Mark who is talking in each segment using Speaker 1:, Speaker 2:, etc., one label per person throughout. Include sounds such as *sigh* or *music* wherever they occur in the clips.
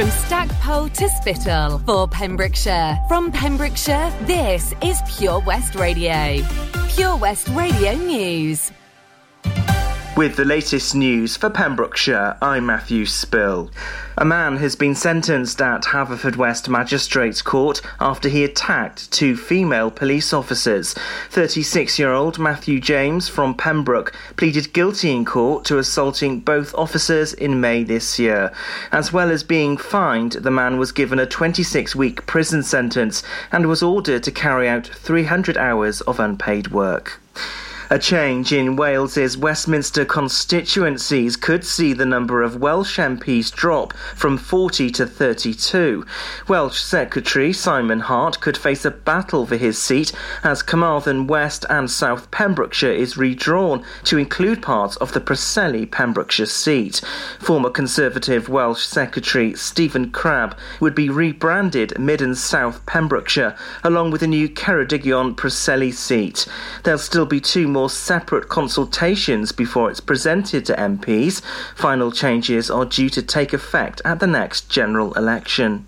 Speaker 1: From Stackpole to Spittal for Pembrokeshire. From Pembrokeshire, this is Pure West Radio. Pure West Radio News.
Speaker 2: With the latest news for Pembrokeshire, I'm Matthew Spill. A man has been sentenced at Haverfordwest Magistrates Court after he attacked two female police officers. 36 year old Matthew James from Pembroke pleaded guilty in court to assaulting both officers in May this year. As well as being fined, the man was given a 26 week prison sentence and was ordered to carry out 300 hours of unpaid work. A change in Wales's Westminster constituencies could see the number of Welsh MPs drop from 40 to 32. Welsh Secretary Simon Hart could face a battle for his seat as Carmarthen West and South Pembrokeshire is redrawn to include parts of the Preseli Pembrokeshire seat. Former Conservative Welsh Secretary Stephen Crabb would be rebranded Mid and South Pembrokeshire along with a new Ceredigion Preseli seat. There'll still be two more more separate consultations before it's presented to MPs. Final changes are due to take effect at the next general election.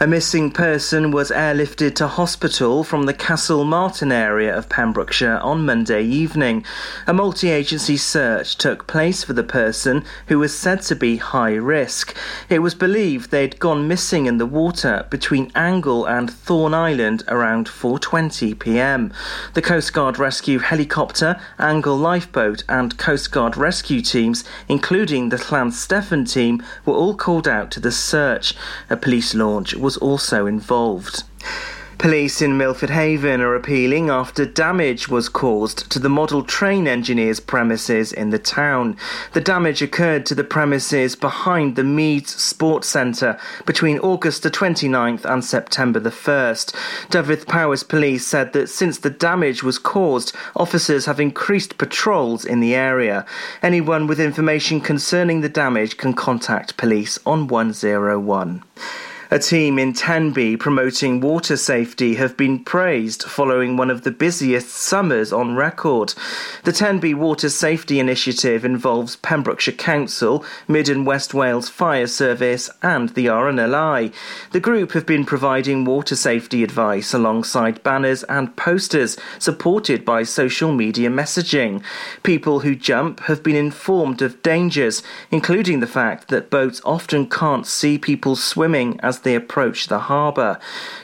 Speaker 2: A missing person was airlifted to hospital from the Castlemartin area of Pembrokeshire on Monday evening. A multi agency search took place for the person who was said to be high risk. It was believed they'd gone missing in the water between Angle and Thorn Island around 4:20 p.m. The Coast Guard rescue helicopter, Angle lifeboat and Coast Guard rescue teams, including the Llanstefan team, were all called out to the search. A police launch was was also involved. Police in Milford Haven are appealing after damage was caused to the model train engineer's premises in the town. The damage occurred to the premises behind the Meads Sports Centre between August the 29th and September the 1st. Dyfed-Powys Police said that since the damage was caused, officers have increased patrols in the area. Anyone with information concerning the damage can contact police on 101. A team in Tenby promoting water safety have been praised following one of the busiest summers on record. The Tenby Water Safety Initiative involves Pembrokeshire Council, Mid and West Wales Fire Service, and the RNLI. The group have been providing water safety advice alongside banners and posters supported by social media messaging. People who jump have been informed of dangers, including the fact that boats often can't see people swimming as they approach the harbour.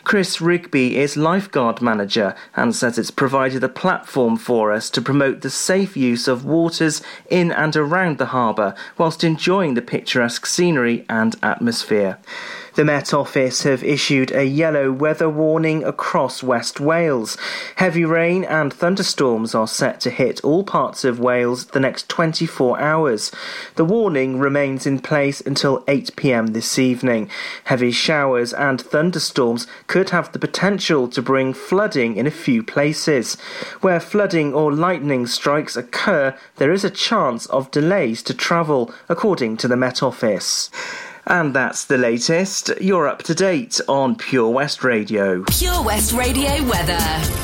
Speaker 2: Chris Rigby is lifeguard manager and says it's provided a platform for us to promote the safe use of waters in and around the harbour whilst enjoying the picturesque scenery and atmosphere. The Met Office have issued a yellow weather warning across West Wales. Heavy rain and thunderstorms are set to hit all parts of Wales the next 24 hours. The warning remains in place until 8 pm this evening. Heavy showers and thunderstorms could have the potential to bring flooding in a few places. Where flooding or lightning strikes occur, there is a chance of delays to travel, according to the Met Office. And that's the latest. You're up to date on Pure West Radio.
Speaker 1: Pure West Radio weather.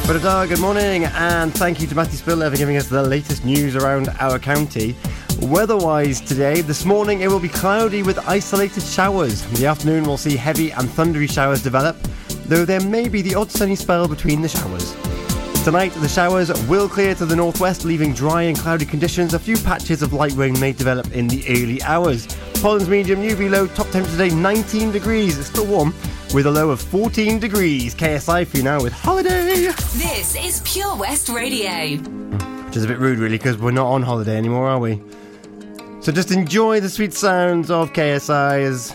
Speaker 3: But good morning, and thank you to Matthew Spiller for giving us the latest news around our county. Weather-wise today, this morning it will be cloudy with isolated showers. In the afternoon we'll see heavy and thundery showers develop, though there may be the odd sunny spell between the showers. Tonight, the showers will clear to the northwest, leaving dry and cloudy conditions. A few patches of light rain may develop in the early hours. Pollen's medium UV low, top temperature today 19 degrees. It's still warm with a low of 14 degrees. KSI for you now with Holiday.
Speaker 1: This is Pure West Radio.
Speaker 3: Which is a bit rude, really, because we're not on holiday anymore, are we? So just enjoy the sweet sounds of KSI as,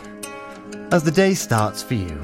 Speaker 3: as the day starts for you.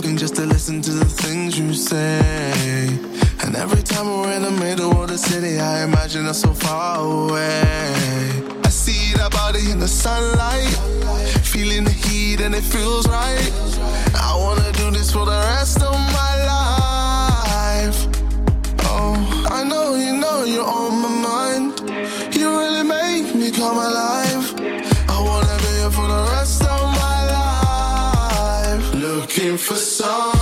Speaker 4: talking just to listen to the things you say. And every time we're in the middle of the city, I imagine us so far away. I see that body in the sunlight, feeling the heat and it feels right. I wanna do this for the rest of my life. for
Speaker 1: some.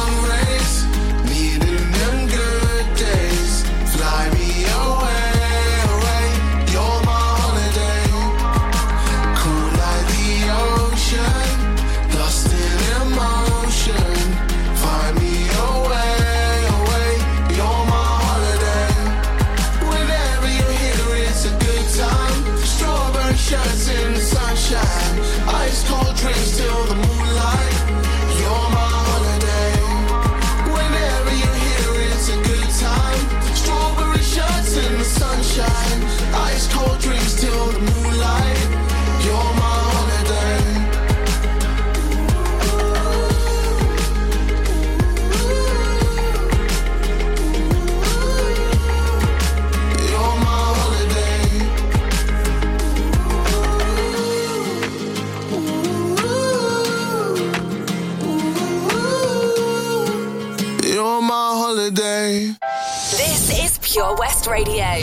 Speaker 1: West Radio.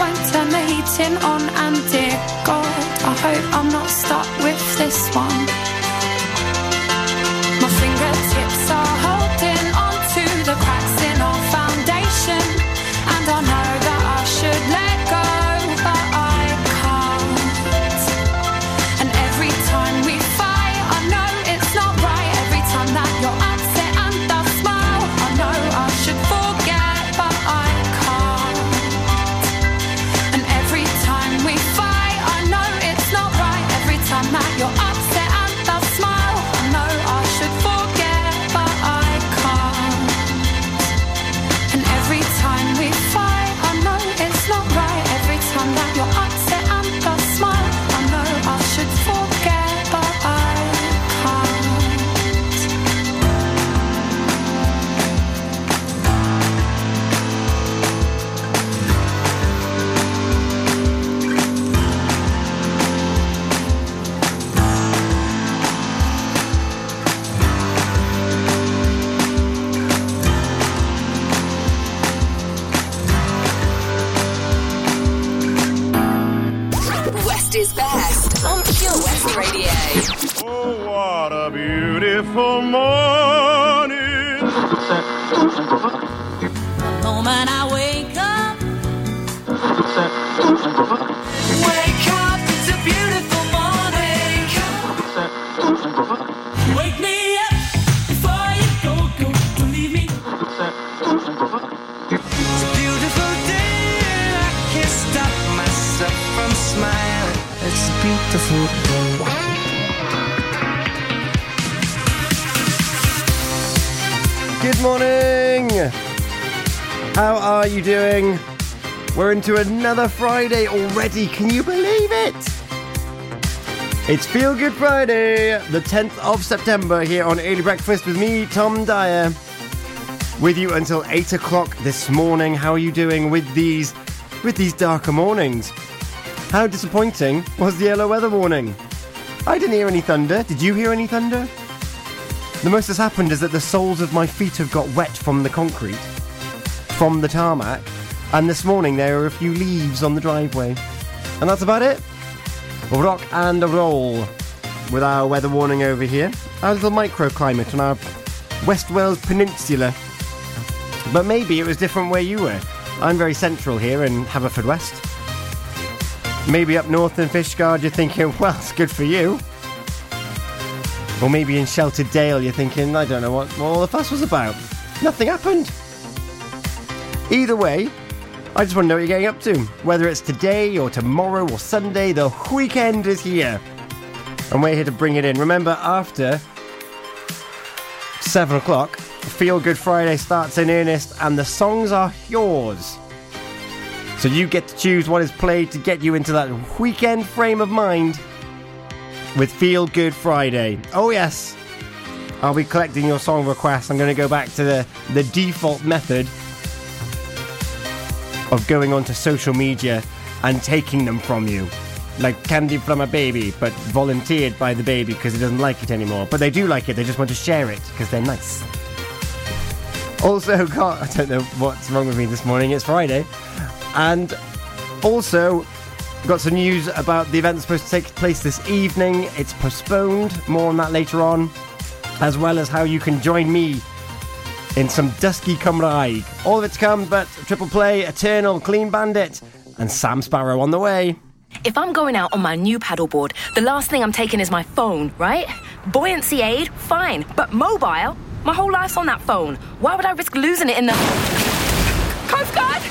Speaker 5: white, I'm on.
Speaker 3: Good morning! How are you doing? We're into another Friday already, can you believe it? It's Feel Good Friday, the 10th of September, here on Early Breakfast with me, Tom Dyer. With you until 8 o'clock this morning. How are you doing with these with these darker mornings? How disappointing was the yellow weather warning? I didn't hear any thunder. Did you hear any thunder? The most that's happened is that the soles of my feet have got wet from the concrete, from the tarmac, and this morning there are a few leaves on the driveway. And that's about it. Rock and roll with our weather warning over here. Our little microclimate on our West Wales Peninsula. But maybe it was different where you were. I'm very central here in Haverfordwest. Maybe up north in Fishguard you're thinking, well, it's good for you. Or maybe in Sheltered Dale, you're thinking, I don't know what all the fuss was about. Nothing happened. Either way, I just want to know what you're getting up to. Whether it's today or tomorrow or Sunday, the weekend is here. And we're here to bring it in. Remember, after 7 o'clock, Feel Good Friday starts in earnest and the songs are yours. So you get to choose what is played to get you into that weekend frame of mind with Feel Good Friday. Oh, yes. I'll be collecting your song requests. I'm going to go back to the, the default method of going onto social media and taking them from you. Like candy from a baby, but volunteered by the baby because he doesn't like it anymore. But they do like it, they just want to share it because they're nice. Also, got, *laughs* I don't know what's wrong with me this morning, it's Friday. And also, got some news about the event that's supposed to take place this evening. It's postponed, more on that later on. As well as how you can join me in some Dysgu Cymraeg. All of it to come, but Triple Play, Eternal, Clean Bandit, and Sam Sparro on the way.
Speaker 6: If I'm going out on my new paddleboard, the last thing I'm taking is my phone, right? Buoyancy aid, fine, but mobile? My whole life's on that phone. Why would I risk losing it in the. Coast Guard!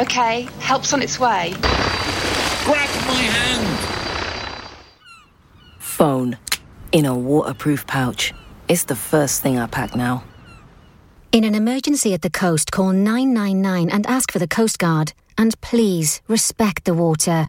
Speaker 6: Help!
Speaker 7: Okay, help's on its way.
Speaker 8: Grab my hand.
Speaker 6: Phone. In a waterproof pouch. It's the first thing I pack now.
Speaker 9: In an emergency at the coast, call 999 and ask for the Coast Guard. And please respect the water.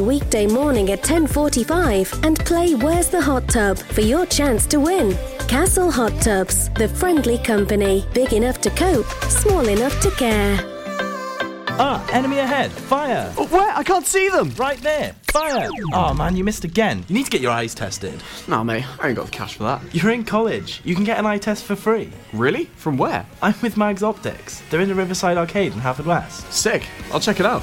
Speaker 10: weekday morning at 10:45 and play Where's the Hot Tub for your chance to win. Castle Hot Tubs, the friendly company, big enough to cope, small enough to care.
Speaker 11: Ah, enemy ahead. Fire.
Speaker 12: Where? I can't see them.
Speaker 11: Right there. Fire. Oh man, you missed again. You need to get your eyes tested.
Speaker 12: Nah, mate, I ain't got the cash for that.
Speaker 11: You're in college. You can get an eye test for free.
Speaker 12: Really? From where?
Speaker 11: I'm with Mags Optics. They're in the Riverside Arcade in Haverfordwest.
Speaker 12: Sick. I'll check it out.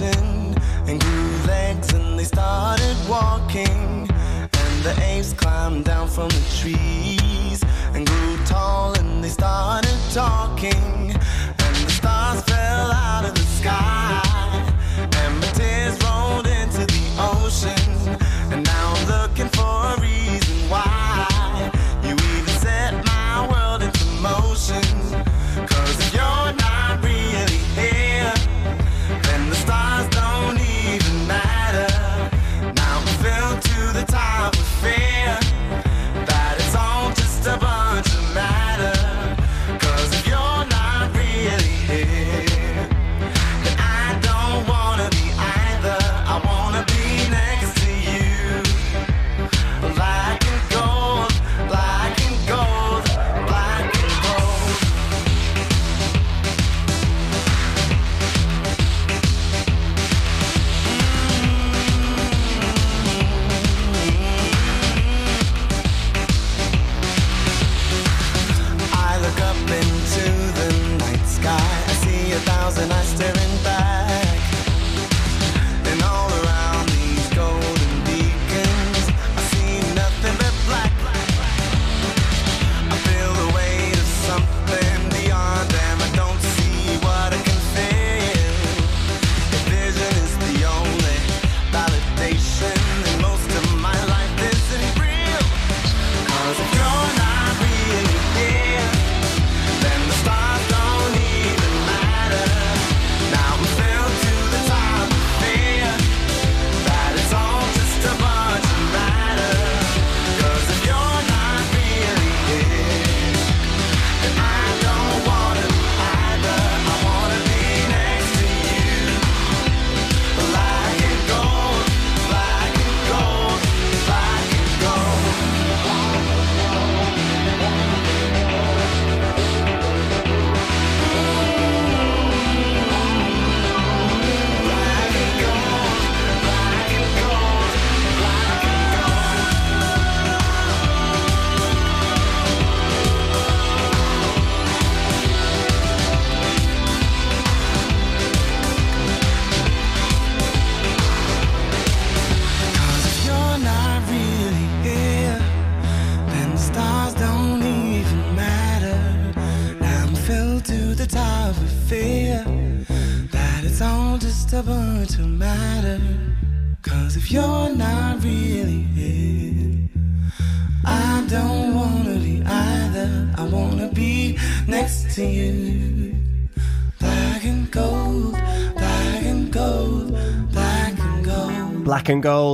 Speaker 13: And
Speaker 14: grew legs and they started walking, and the apes climbed down from the trees and grew tall and they started talking, and the stars fell out of the sky,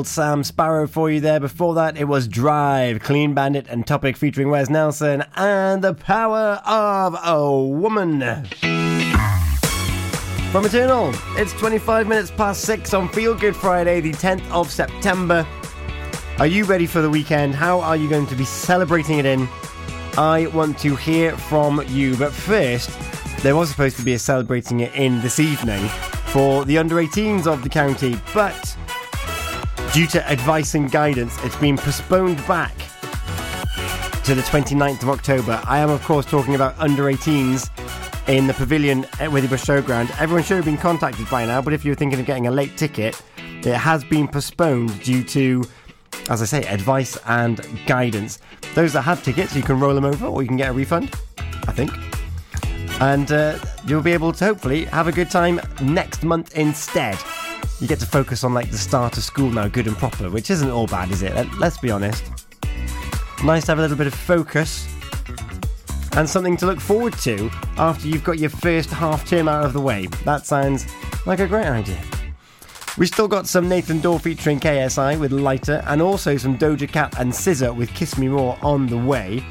Speaker 14: Gold,
Speaker 3: Sam Sparro for you there. Before that, it was Drive, Clean Bandit and Topic featuring Wes Nelson and The Power of a Woman. From Eternal, it's 25 minutes past 6 on Feel Good Friday, the 10th of September. Are you ready for the weekend? How are you going to be celebrating it in? I want to hear from you. But first, there was supposed to be a celebrating it in this evening for the under 18s of the county, but Due to advice and guidance, it's been postponed back to the 29th of October. I am, of course, talking about under 18s in the pavilion at Withybush Showground. Everyone should have been contacted by now, but if you're thinking of getting a late ticket, it has been postponed due to, as I say, advice and guidance. Those that have tickets, you can roll them over or you can get a refund, I think. And uh, you'll be able to hopefully have a good time next month instead you get to focus on like the start of school now, good and proper, which isn't all bad, is it? Let's be honest. Nice to have a little bit of focus and something to look forward to after you've got your first half term out of the way. That sounds like a great idea. We still got some Nathan Dawe featuring KSI with Lighter, and also some Doja Cat and SZA with Kiss Me More on the way.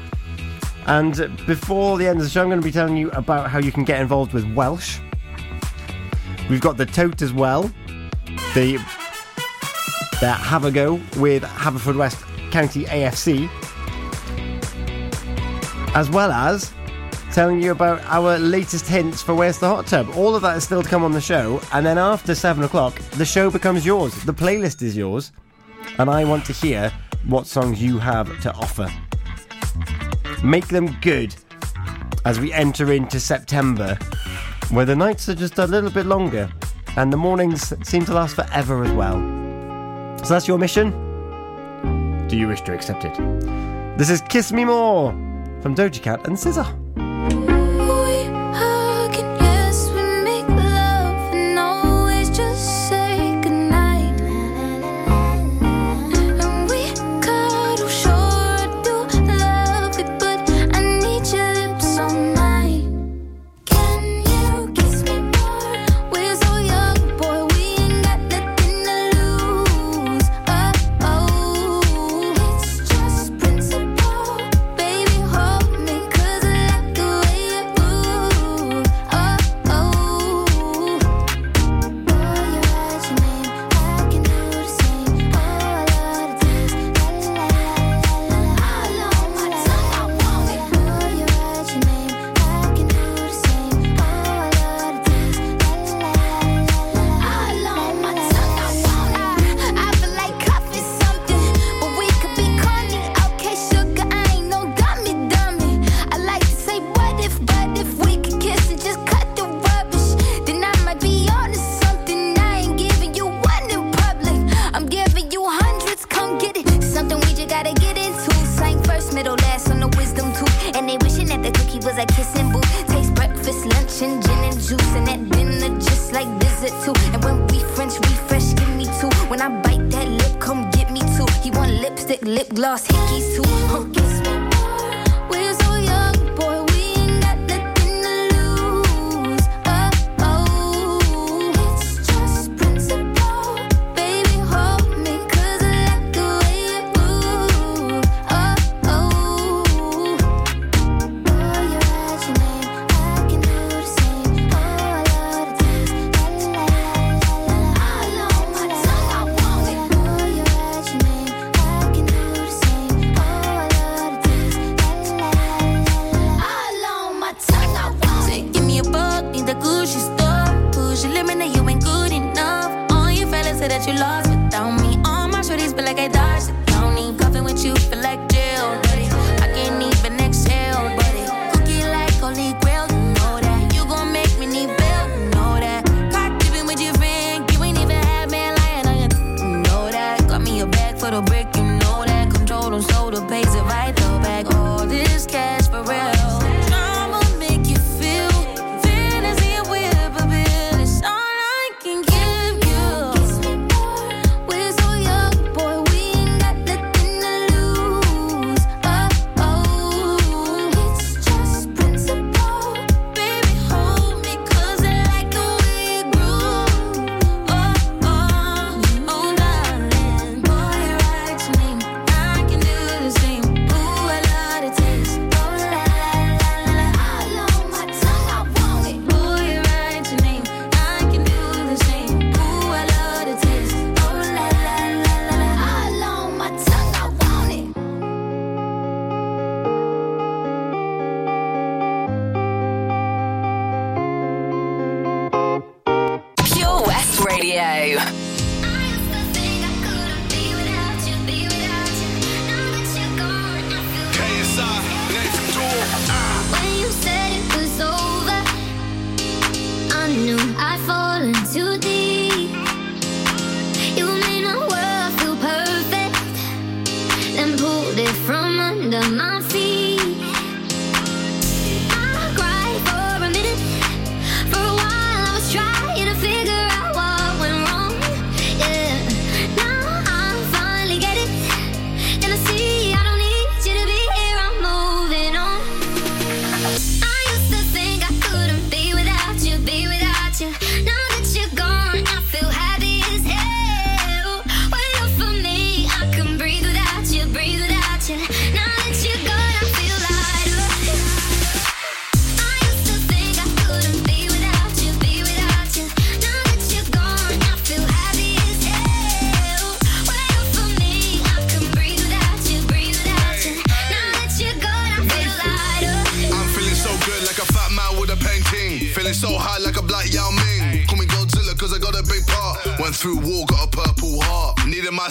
Speaker 3: And before the end of the show, I'm going to be telling you about how you can get involved with Welsh. We've got the tote as well, they that have a go with Haverfordwest County AFC, as well as telling you about our latest hints for Where's the Hot Tub. All of that is still to come on the show, and then after seven o'clock, the show becomes yours. The playlist is yours, and I want to hear what songs you have to offer. Make them good as we enter into September, where the nights are just a little bit longer and the mornings seem to last forever as well. So that's your mission? Do you wish to accept it? This is Kiss Me More from Doja Cat
Speaker 13: and SZA. little break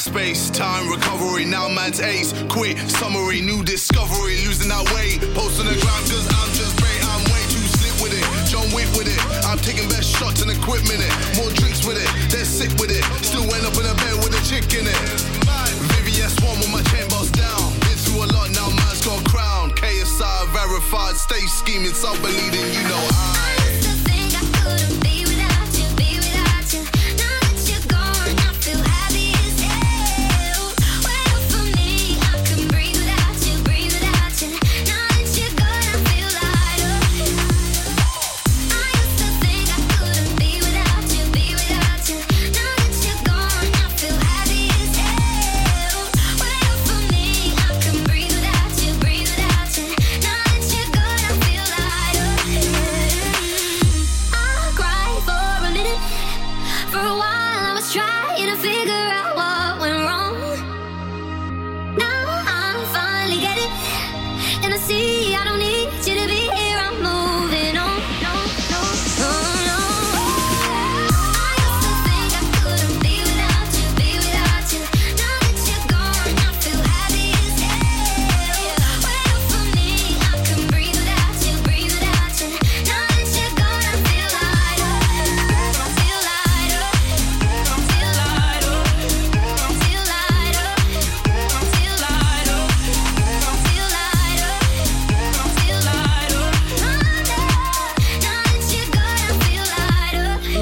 Speaker 13: space, time, recovery. Now man's ace. Quit, summary, new discovery. Losing that weight. Post on the ground, cause I'm just bait. I'm way too slick with it. John Wick with it. I'm taking best shots and equipment. It. More drinks with it. They're sick with it. Still went up in a bed with a chick in it. Vivian Swan with my chain boss down. Been through a lot, now man's got crown. KSI verified, stay scheming, self believing, you know. I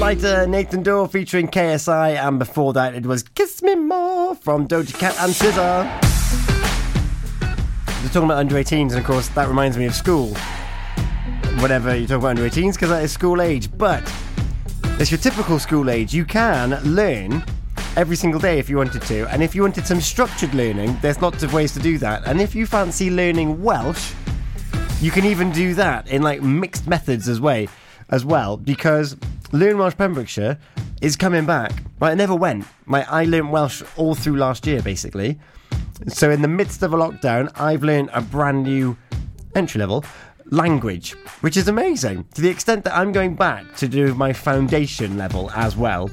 Speaker 3: Nathan Dawe featuring KSI, and before that it was Kiss Me More from Doja Cat and SZA. We're talking about under 18s, and of course that reminds me of school. Whatever you talk about under 18s, because that is school age, but it's your typical school age. You can learn every single day if you wanted to, and if you wanted some structured learning, there's lots of ways to do that. And if you fancy learning Welsh, you can even do that in like mixed methods as way as well because Learn Welsh Pembrokeshire is coming back. Right, it never went. My I learned Welsh all through last year basically. So in the midst of a lockdown, I've learned a brand new entry level language, which is amazing to the extent that I'm going back to do my foundation level as well.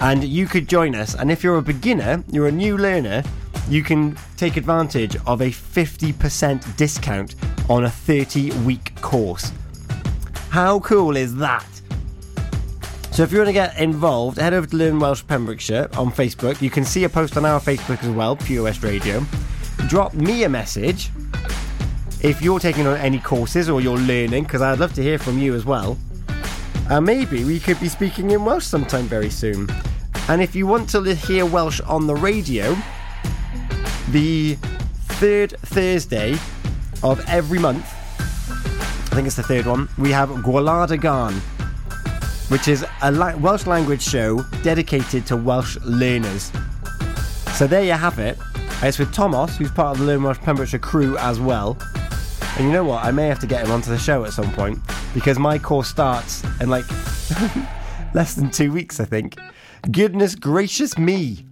Speaker 3: And you could join us. And if you're a beginner, you're a new learner, you can take advantage of a 50% discount on a 30 week course. How cool is that? So if you want to get involved, head over to Learn Welsh Pembrokeshire on Facebook. You can see a post on our Facebook as well, West Radio. Drop me a message if you're taking on any courses or you're learning, because I'd love to hear from you as well. And maybe we could be speaking in Welsh sometime very soon. And if you want to hear Welsh on the radio, the third Thursday of every month, I think it's the third one, we have Gwalada Garn, which is a Welsh language show dedicated to Welsh learners. So there you have it. It's with Thomas, who's part of the Learn Welsh Pembrokeshire crew as well. And you know what? I may have to get him onto the show at some point because my course starts in like *laughs* less than two weeks, I think. Goodness gracious me!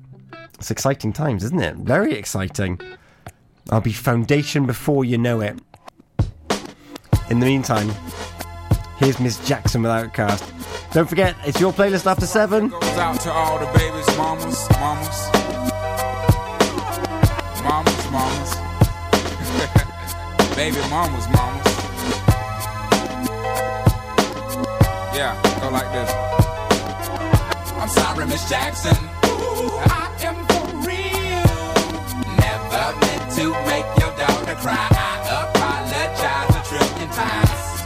Speaker 3: It's exciting times, isn't it? Very exciting. I'll be foundation before you know it. In the meantime, here's Miss Jackson with OutKast. Don't forget, it's your playlist after seven.
Speaker 15: Goes out to all the babies, mamas, mamas. Mamas, mamas. *laughs* Baby mamas, mamas. Yeah, go like this. I'm sorry, Miss Jackson. I am for real. Never meant to make your daughter cry. I times.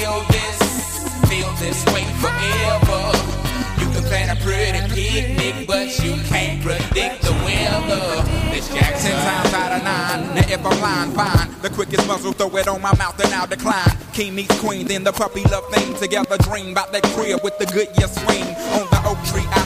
Speaker 15: feel this, feel this way forever. You can plan a pretty picnic, but you can't predict the weather. Miss Jackson times out of nine.
Speaker 8: Now if I'm lying, fine. The quickest muzzle, throw it on my mouth and I'll decline. King meets queen, then the puppy love thing. Together dream about that crib with the good year swing. On the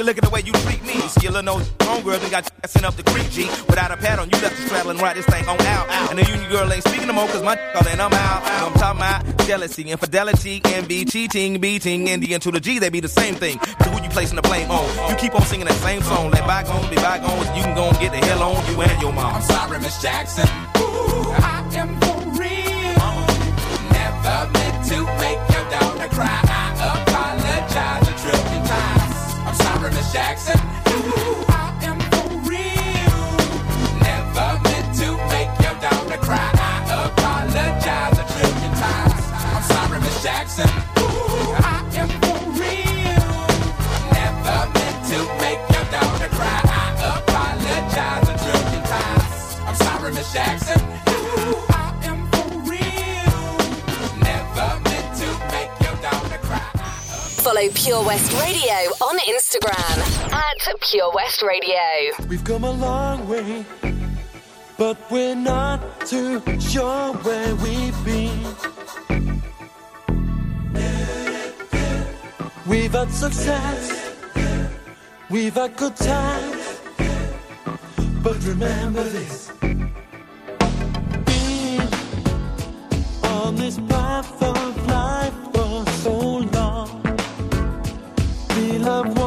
Speaker 8: She look at the way you treat me. Skillin' no homegirl, then got sent up the creek, G. Without a pad on, you left us traveling right this thing on out. And the union girl ain't speaking no more, cause my *laughs* all in, I'm out. I'm talking about jealousy, infidelity, envy, cheating, beating, and the to the G, they be the same thing. But who you placing the blame on? You keep on singing that same song. Let bygones be bygones. You can go and get the hell on you and your mom.
Speaker 15: I'm sorry, Miss Jackson. Ooh, I am for real. Never meant to make your daughter cry. I apologize Jackson.
Speaker 16: Pure West Radio on Instagram at Pure West Radio.
Speaker 17: We've come a long way, but we're not too sure where we've been. We've had success, we've had good times, but remember this. Being on this path of life for so long, we'll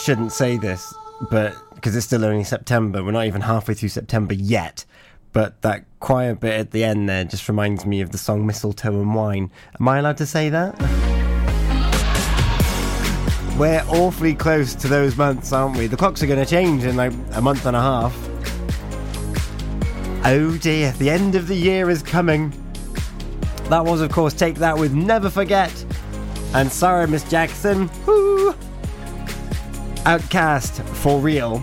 Speaker 3: shouldn't say this, but because it's still only September, we're not even halfway through September yet. But that choir bit at the end there just reminds me of the song Mistletoe and Wine. Am I allowed to say that? We're awfully close to those months, aren't we? The clocks are going to change in like a month and a half. Oh dear, the end of the year is coming. That was, of course, Take That with Never Forget. And sorry, Miss Jackson. Woo! OutKast for real.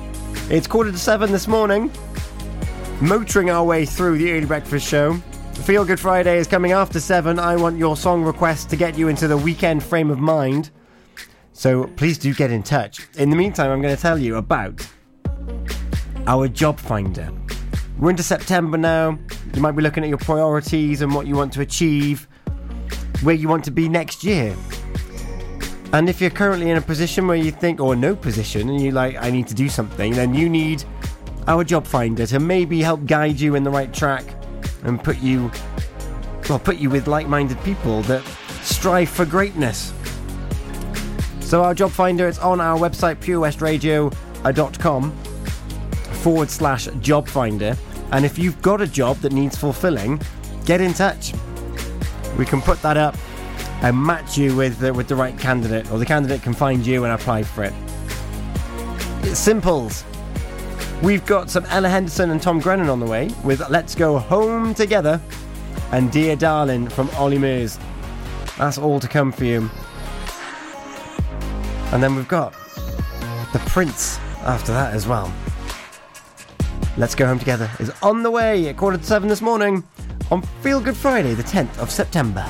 Speaker 3: It's quarter to seven this morning. Motoring our way through the early breakfast show. Feel Good Friday is coming after seven. I want your song requests to get you into the weekend frame of mind. So please do get in touch. In the meantime, I'm going to tell you about our job finder. We're into September now. You might be looking at your priorities and what you want to achieve, where you want to be next year. And if you're currently in a position where you think, or no position, and you like, I need to do something, then you need our job finder to maybe help guide you in the right track and put you, well, put you with like-minded people that strive for greatness. So our job finder, it's on our website, purewestradio.com forward slash job finder. And if you've got a job that needs fulfilling, get in touch. We can put that up and match you with the, with the right candidate, or the candidate can find you and apply for it. It's simples. We've got some Ella Henderson and Tom Grennan on the way with Let's Go Home Together and Dear Darling from Olly Murs. That's all to come for you. And then we've got The Prince after that as well. Let's Go Home Together is on the way at quarter to seven this morning on Feel Good Friday, the 10th of September.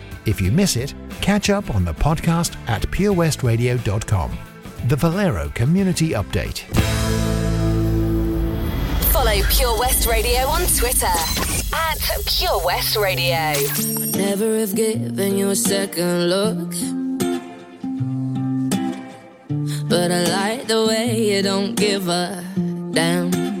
Speaker 18: If you miss it, catch up on the podcast at purewestradio.com. The Valero Community Update.
Speaker 16: Follow Pure West Radio on Twitter at Pure West Radio.
Speaker 19: I Never have given you a second look. But I like the way you don't give a damn.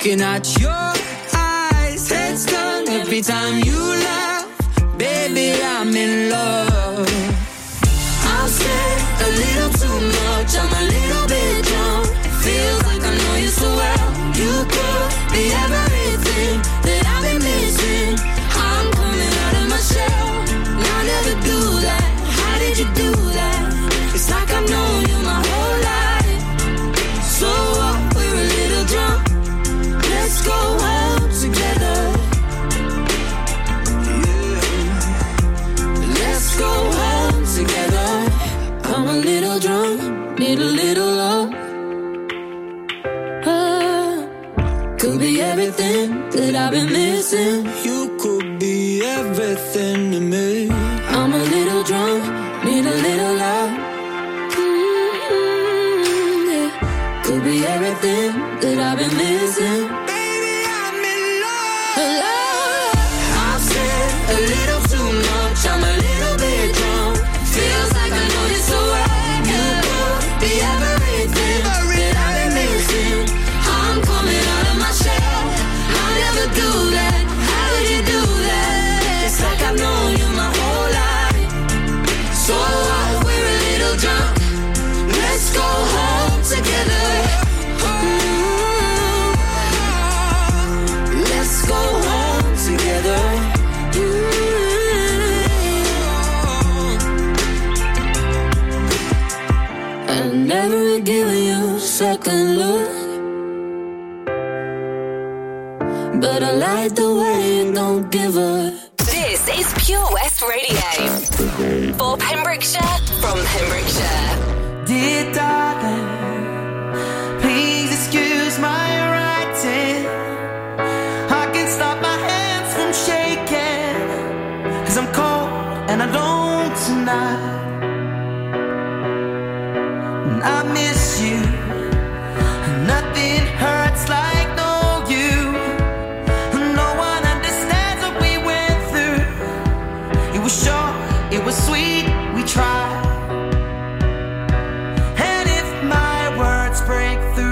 Speaker 20: looking at your eyes. Head's done every time you laugh. Baby, I'm in love. I've said a little too much, I'm a need a little love. Ah, could be everything that I've been missing.
Speaker 16: Pure Radio. For Pembrokeshire, from Pembrokeshire.
Speaker 14: Dear darling, please excuse my writing. I can't stop my hands from shaking. Cause I'm cold and I don't tonight. through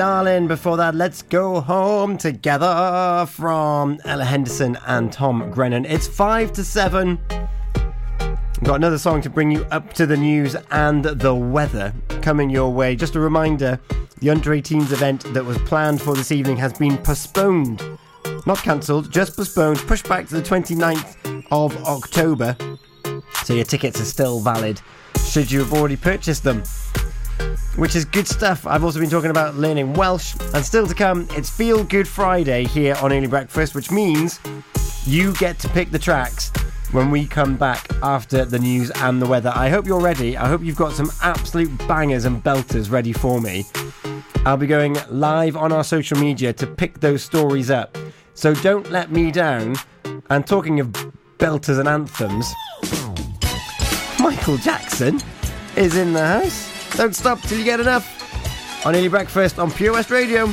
Speaker 3: Darling. Before that, Let's Go Home Together from Ella Henderson and Tom Grennan. It's 5 to 7. Got another song to bring you up to the news and the weather coming your way. Just a reminder the Under 18s event that was planned for this evening has been postponed. Not cancelled, just postponed, pushed back to the 29th of October. So your tickets are still valid should you have already purchased them. Which is good stuff. I've also been talking about learning Welsh, and still to come, it's Feel Good Friday here on Early Breakfast, which means you get to pick the tracks when we come back after the news and the weather. I hope you're ready. I hope you've got some absolute bangers and belters ready for me. I'll be going live on our social media to pick those stories up. So don't let me down. And talking of belters and anthems, Michael Jackson is in the house. Don't stop till you get enough. On Early Breakfast on Pure West Radio.